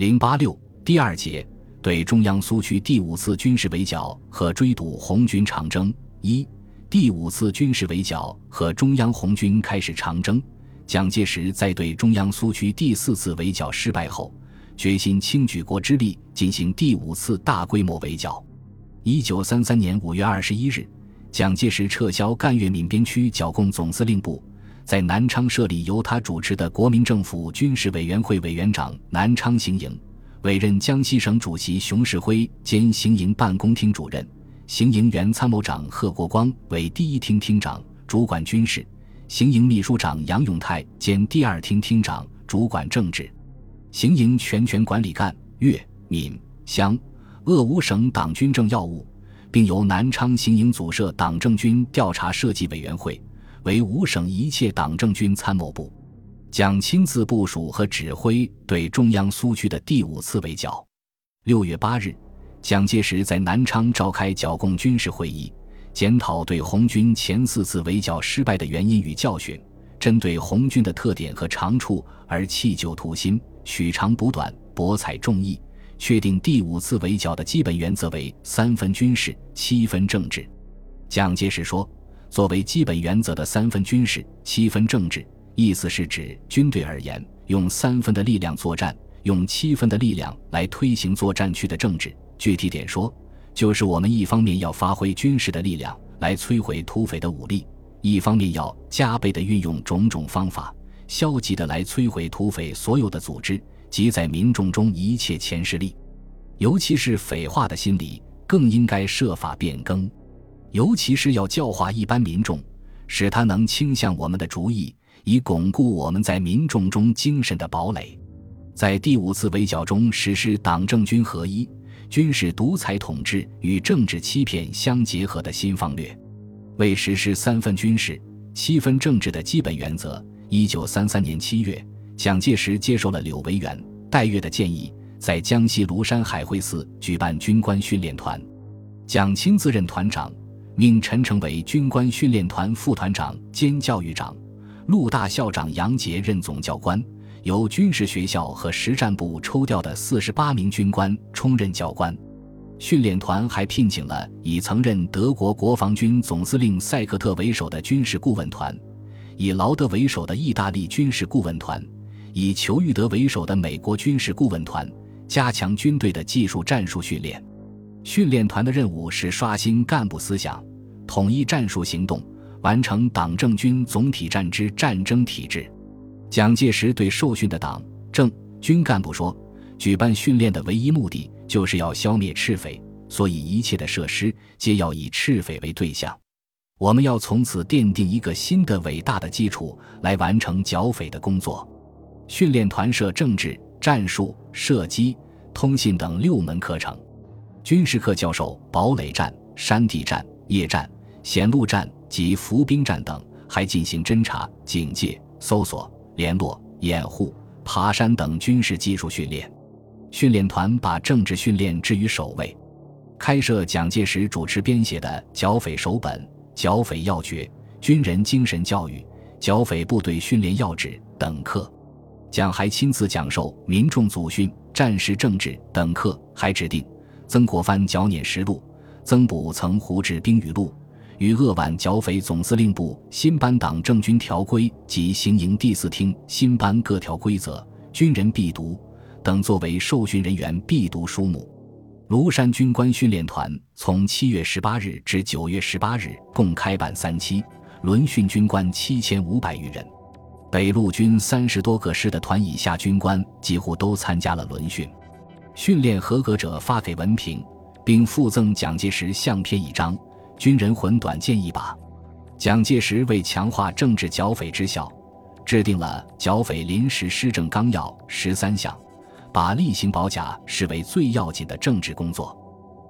零八六第二节对中央苏区第五次军事围剿和追堵红军长征一第五次军事围剿和中央红军开始长征。蒋介石在对中央苏区第四次围剿失败后，决心倾举国之力进行第五次大规模围剿。一九三三年五月二十一日，蒋介石撤销赣粤闽边区剿共总司令部，在南昌设立由他主持的国民政府军事委员会委员长南昌行营，委任江西省主席熊式辉兼行营办公厅主任，行营原参谋长贺国光为第一厅厅长，主管军事。行营秘书长杨永泰兼第二厅厅长，主管政治；行营全权管理赣、粤、闽、湘、鄂五省党军政要务，并由南昌行营组设党政军调查设计委员会，为五省一切党政军参谋部。蒋亲自部署和指挥对中央苏区的第五次围剿。六月八日，蒋介石在南昌召开剿共军事会议。检讨对红军前四次围剿失败的原因与教训，针对红军的特点和长处而弃旧图新，取长补短，博采众议，确定第五次围剿的基本原则为三分军事，七分政治。蒋介石说：“作为基本原则的三分军事，七分政治，意思是指军队而言，用三分的力量作战，用七分的力量来推行作战区的政治。具体点说。”就是我们一方面要发挥军事的力量来摧毁土匪的武力，一方面要加倍的运用种种方法，消极的来摧毁土匪所有的组织及在民众中一切前势力，尤其是匪化的心理，更应该设法变更，尤其是要教化一般民众，使他能倾向我们的主意，以巩固我们在民众中精神的堡垒。在第五次围剿中实施党政军合一。军事独裁统治与政治欺骗相结合的新方略，为实施三分军事、七分政治的基本原则，一九三三年七月，蒋介石接受了柳维元、戴月的建议，在江西庐山海会寺举办军官训练团，蒋亲自任团长，命陈诚为军官训练团副团长兼教育长，陆大校长杨杰任总教官。由军事学校和实战部抽调的四十八名军官充任教官，训练团还聘请了以曾任德国国防军总司令塞克特为首的军事顾问团，以劳德为首的意大利军事顾问团，以裘玉德为首的美国军事顾问团，加强军队的技术战术训练。训练团的任务是刷新干部思想，统一战术行动，完成党政军总体战之战争体制。蒋介石对受训的党政军干部说：“举办训练的唯一目的，就是要消灭赤匪，所以一切的设施皆要以赤匪为对象。我们要从此奠定一个新的伟大的基础，来完成剿匪的工作。训练团设政治、战术、射击、通信等六门课程。军事课教授堡垒战、山地战、夜战、险路战及伏兵战等，还进行侦察、警戒、搜索。”联络、掩护、爬山等军事技术训练，训练团把政治训练置于首位，开设蒋介石主持编写的《剿匪手本》《剿匪要诀》《军人精神教育》《剿匪部队训练要旨》等课。蒋还亲自讲授《民众组训》《战时政治》等课，还指定曾国藩剿捻实录，曾补曾胡制兵语录。与鄂皖剿匪总司令部新班党政军条规及行营第四厅新班各条规则，军人必读等作为受训人员必读书目。庐山军官训练团从七月十八日至九月十八日共开办三期，轮训军官七千五百余人。北路军三十多个师的团以下军官几乎都参加了轮训。训练合格者发给文凭，并附赠蒋介石相片一张。军人魂短剑一把，蒋介石为强化政治剿匪之效，制定了剿匪临时施政纲要十三项，把例行保甲视为最要紧的政治工作。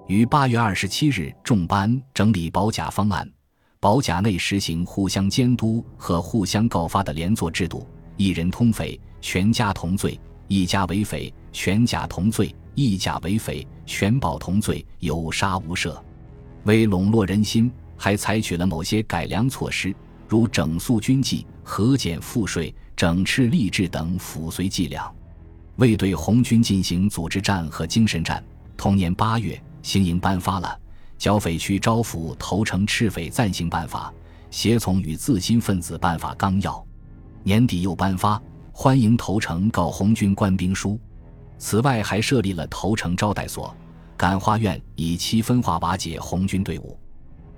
于八月二十七日重班整理保甲方案，保甲内实行互相监督和互相告发的连坐制度，一人通匪，全家同罪；一家为匪，全家同罪；一家为匪，全保同罪，有杀无赦。为笼络人心，还采取了某些改良措施，如整肃军纪、核减赋税、整饬吏治等抚绥伎俩。为对红军进行组织战和精神战，同年八月，行营颁发了《剿匪区招抚投诚赤匪暂行办法》，协从与自新分子办法纲要。年底又颁发《欢迎投诚告红军官兵书》。此外，还设立了投诚招待所、感化院，以期分化瓦解红军队伍。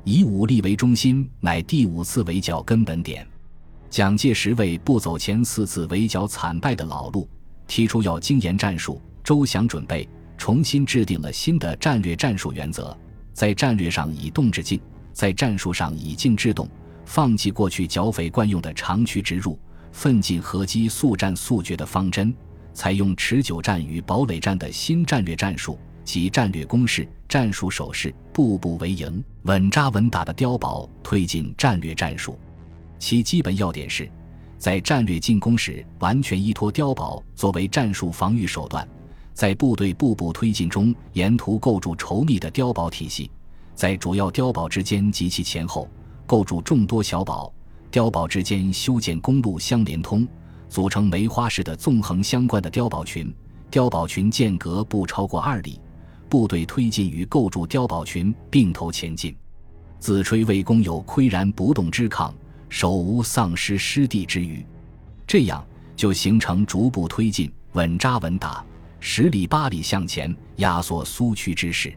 以武力为中心，乃第五次围剿根本点。蒋介石为不走前四次围剿惨败的老路，提出要精研战术、周详准备，重新制定了新的战略战术原则。在战略上以动制静，在战术上以静制动，放弃过去剿匪惯用的长驱直入、奋进合击、速战速决的方针，采用持久战与堡垒战的新战略战术及战略攻势、战术手势，步步为营、稳扎稳打的碉堡推进战略战术。其基本要点是，在战略进攻时完全依托碉堡作为战术防御手段，在部队步步推进中沿途构筑稠密的碉堡体系，在主要碉堡之间及其前后构筑众多小堡，碉堡之间修建公路相连通，组成梅花式的纵横相关的碉堡群，碉堡群间隔不超过二里，部队推进与构筑碉堡群并头前进，自吹魏公有岿然不动之抗。手无丧失失地之余，这样就形成逐步推进、稳扎稳打、十里八里向前压缩苏区之势。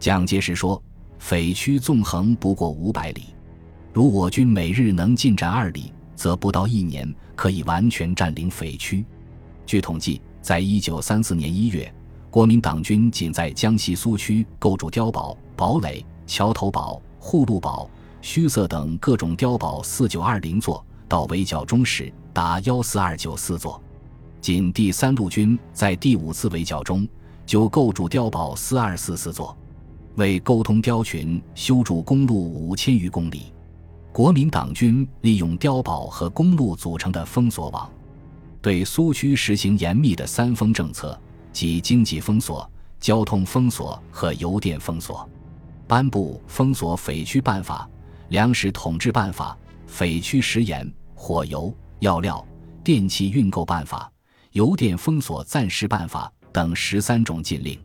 蒋介石说：“匪区纵横不过五百里，如我军每日能进展二里，则不到一年可以完全占领匪区。”据统计，在一九三四年一月，国民党军仅在江西苏区构筑碉堡、堡垒、桥头堡、护路堡。虚色等各种碉堡四九二零座，到围剿中时达幺四二九四座。仅第三路军在第五次围剿中就构筑碉堡四二四四座，为沟通碉群修筑公路五千余公里。国民党军利用碉堡和公路组成的封锁网，对苏区实行严密的三封政策，即经济封锁、交通封锁和邮电封锁，颁布封锁匪区办法。粮食统治办法、匪区食盐、火油、药料、电器运购办法、邮电封锁暂时办法等十三种禁令。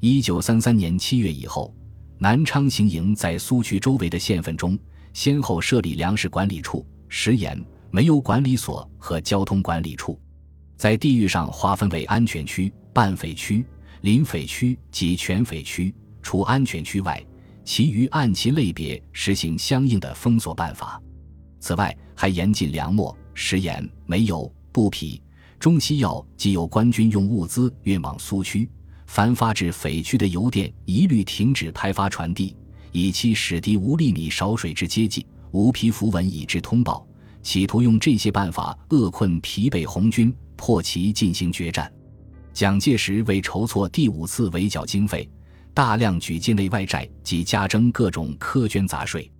一九三三年七月以后，南昌行营在苏区周围的县份中，先后设立粮食管理处、食盐、煤油管理所和交通管理处，在地域上划分为安全区、半匪区、临匪区及全匪区。除安全区外。其余按其类别实行相应的封锁办法。此外，还严禁粮墨、食盐、煤油、布匹、中西药及有关军用物资运往苏区。凡发至匪区的邮电，一律停止派发传递，以期使敌无粒米少水之接济，无皮符文以致通报，企图用这些办法扼困疲惫红军，迫其进行决战。蒋介石为筹措第五次围剿经费。大量举境内外债及加征各种苛捐杂税。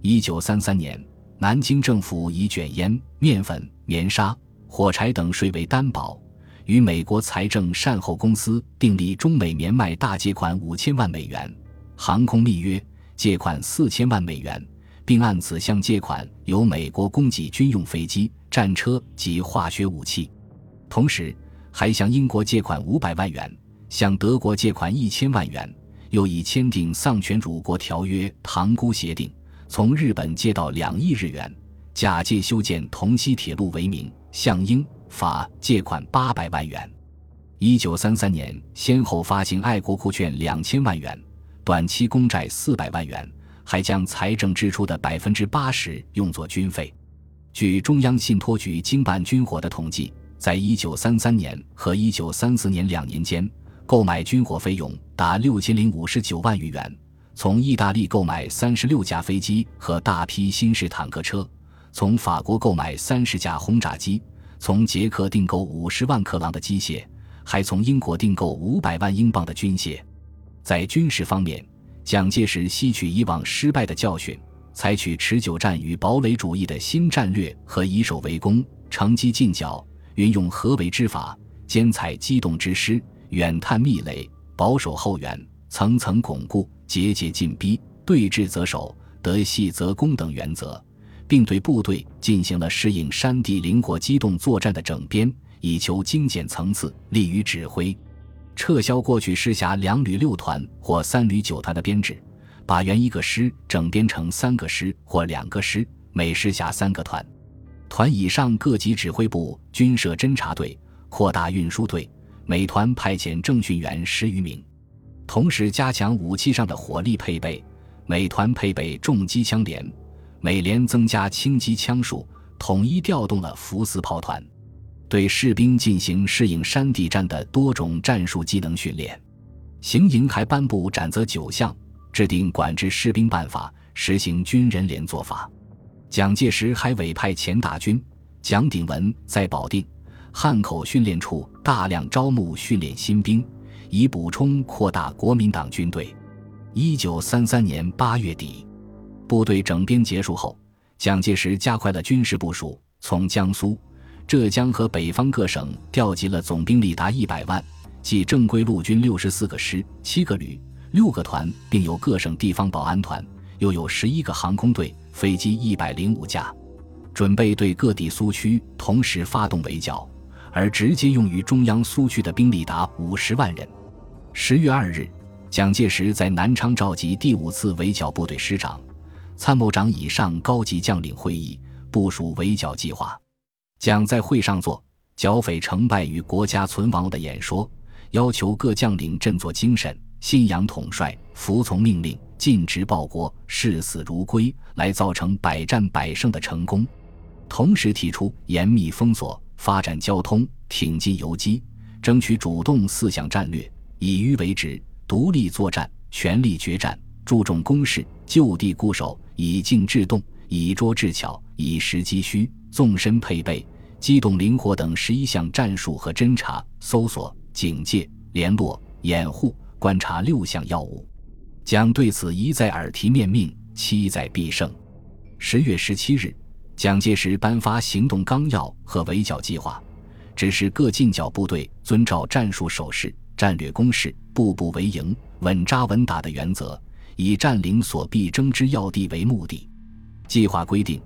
一九三三年，南京政府以卷烟、面粉、棉纱、火柴等税为担保，与美国财政善后公司订立中美棉麦大借款五千万美元，航空密约借款四千万美元，并按此项借款由美国供给军用飞机、战车及化学武器，同时还向英国借款五百万元。向德国借款一千万元，又以签订丧权辱国条约、塘沽协定，从日本借到两亿日元，假借修建同西铁路为名，向英法借款八百万元。一九三三年，先后发行爱国库券两千万元，短期公债四百万元，还将财政支出的百分之八十用作军费。据中央信托局经办军火的统计，在一九三三年和一九三四年两年间。购买军火费用达六千零五十九万余元，从意大利购买三十六架飞机和大批新式坦克车，从法国购买三十架轰炸机，从捷克订购五十万克朗的机械，还从英国订购五百万英镑的军械。在军事方面，蒋介石吸取以往失败的教训，采取持久战与堡垒主义的新战略和以守为攻、乘机进剿，运用合围之法，兼采机动之师。远探密垒，保守后援，层层巩固，节节进逼，对峙则守，得细则攻等原则，并对部队进行了适应山地灵活机动作战的整编，以求精简层次，利于指挥。撤销过去师辖两旅六团或三旅九团的编制，把原一个师整编成三个师或两个师，每师辖三个团。团以上各级指挥部均设侦察队，扩大运输队，每团派遣政训员十余名。同时加强武器上的火力配备，每团配备重机枪连，每连增加轻机枪数，统一调动了福斯炮团。对士兵进行适应山地战的多种战术技能训练，行营还颁布斩责九项，制定管制士兵办法，实行军人连坐法。蒋介石还委派钱大钧、蒋鼎文在保定、汉口训练处大量招募训练新兵，以补充扩大国民党军队。一九三三年八月底，部队整编结束后，蒋介石加快了军事部署，从江苏。浙江和北方各省调集了总兵力达一百万，即正规陆军六十四个师、七个旅、六个团，并有各省地方保安团，又有十一个航空队、飞机一百零五架，准备对各地苏区同时发动围剿，而直接用于中央苏区的兵力达五十万人。十月二日，蒋介石在南昌召集第五次围剿部队师长、参谋长以上高级将领会议，部署围剿计划。蒋在会上做剿匪成败与国家存亡的演说，要求各将领振作精神，信仰统帅，服从命令，尽职报国，视死如归，来造成百战百胜的成功。同时提出严密封锁、发展交通、挺进游击、争取主动四项战略，以迂为直，独立作战，全力决战，注重攻势，就地固守，以静制动，以拙制巧，以实击虚，纵深配备。机动灵活等十一项战术和侦察、搜索、警戒、联络、掩护、观察六项要务，蒋对此一再耳提面命，期在必胜。十月十七日，蒋介石颁发行动纲要和围剿计划，指示各进剿部队遵照战术守势、战略攻势、步步为营、稳扎稳打的原则，以占领所必争之要地为目的。计划规定。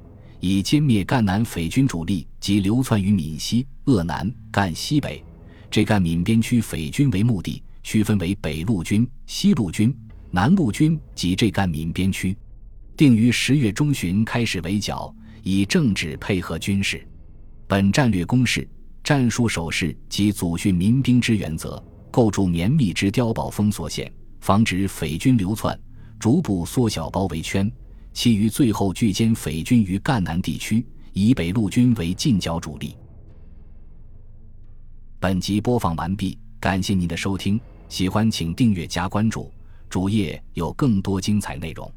以歼灭赣南匪军主力及流窜于闽西、鄂南、赣西北这赣闽边区匪军为目的，区分为北路军、西路军、南路军及这赣闽边区，定于十月中旬开始围剿，以政治配合军事。本战略攻势、战术守势及组训民兵之原则，构筑绵密之碉堡封锁线，防止匪军流窜，逐步缩小包围圈。其余最后聚歼匪军于赣南地区，以北路军为近剿主力。本集播放完毕，感谢您的收听，喜欢请订阅加关注，主页有更多精彩内容。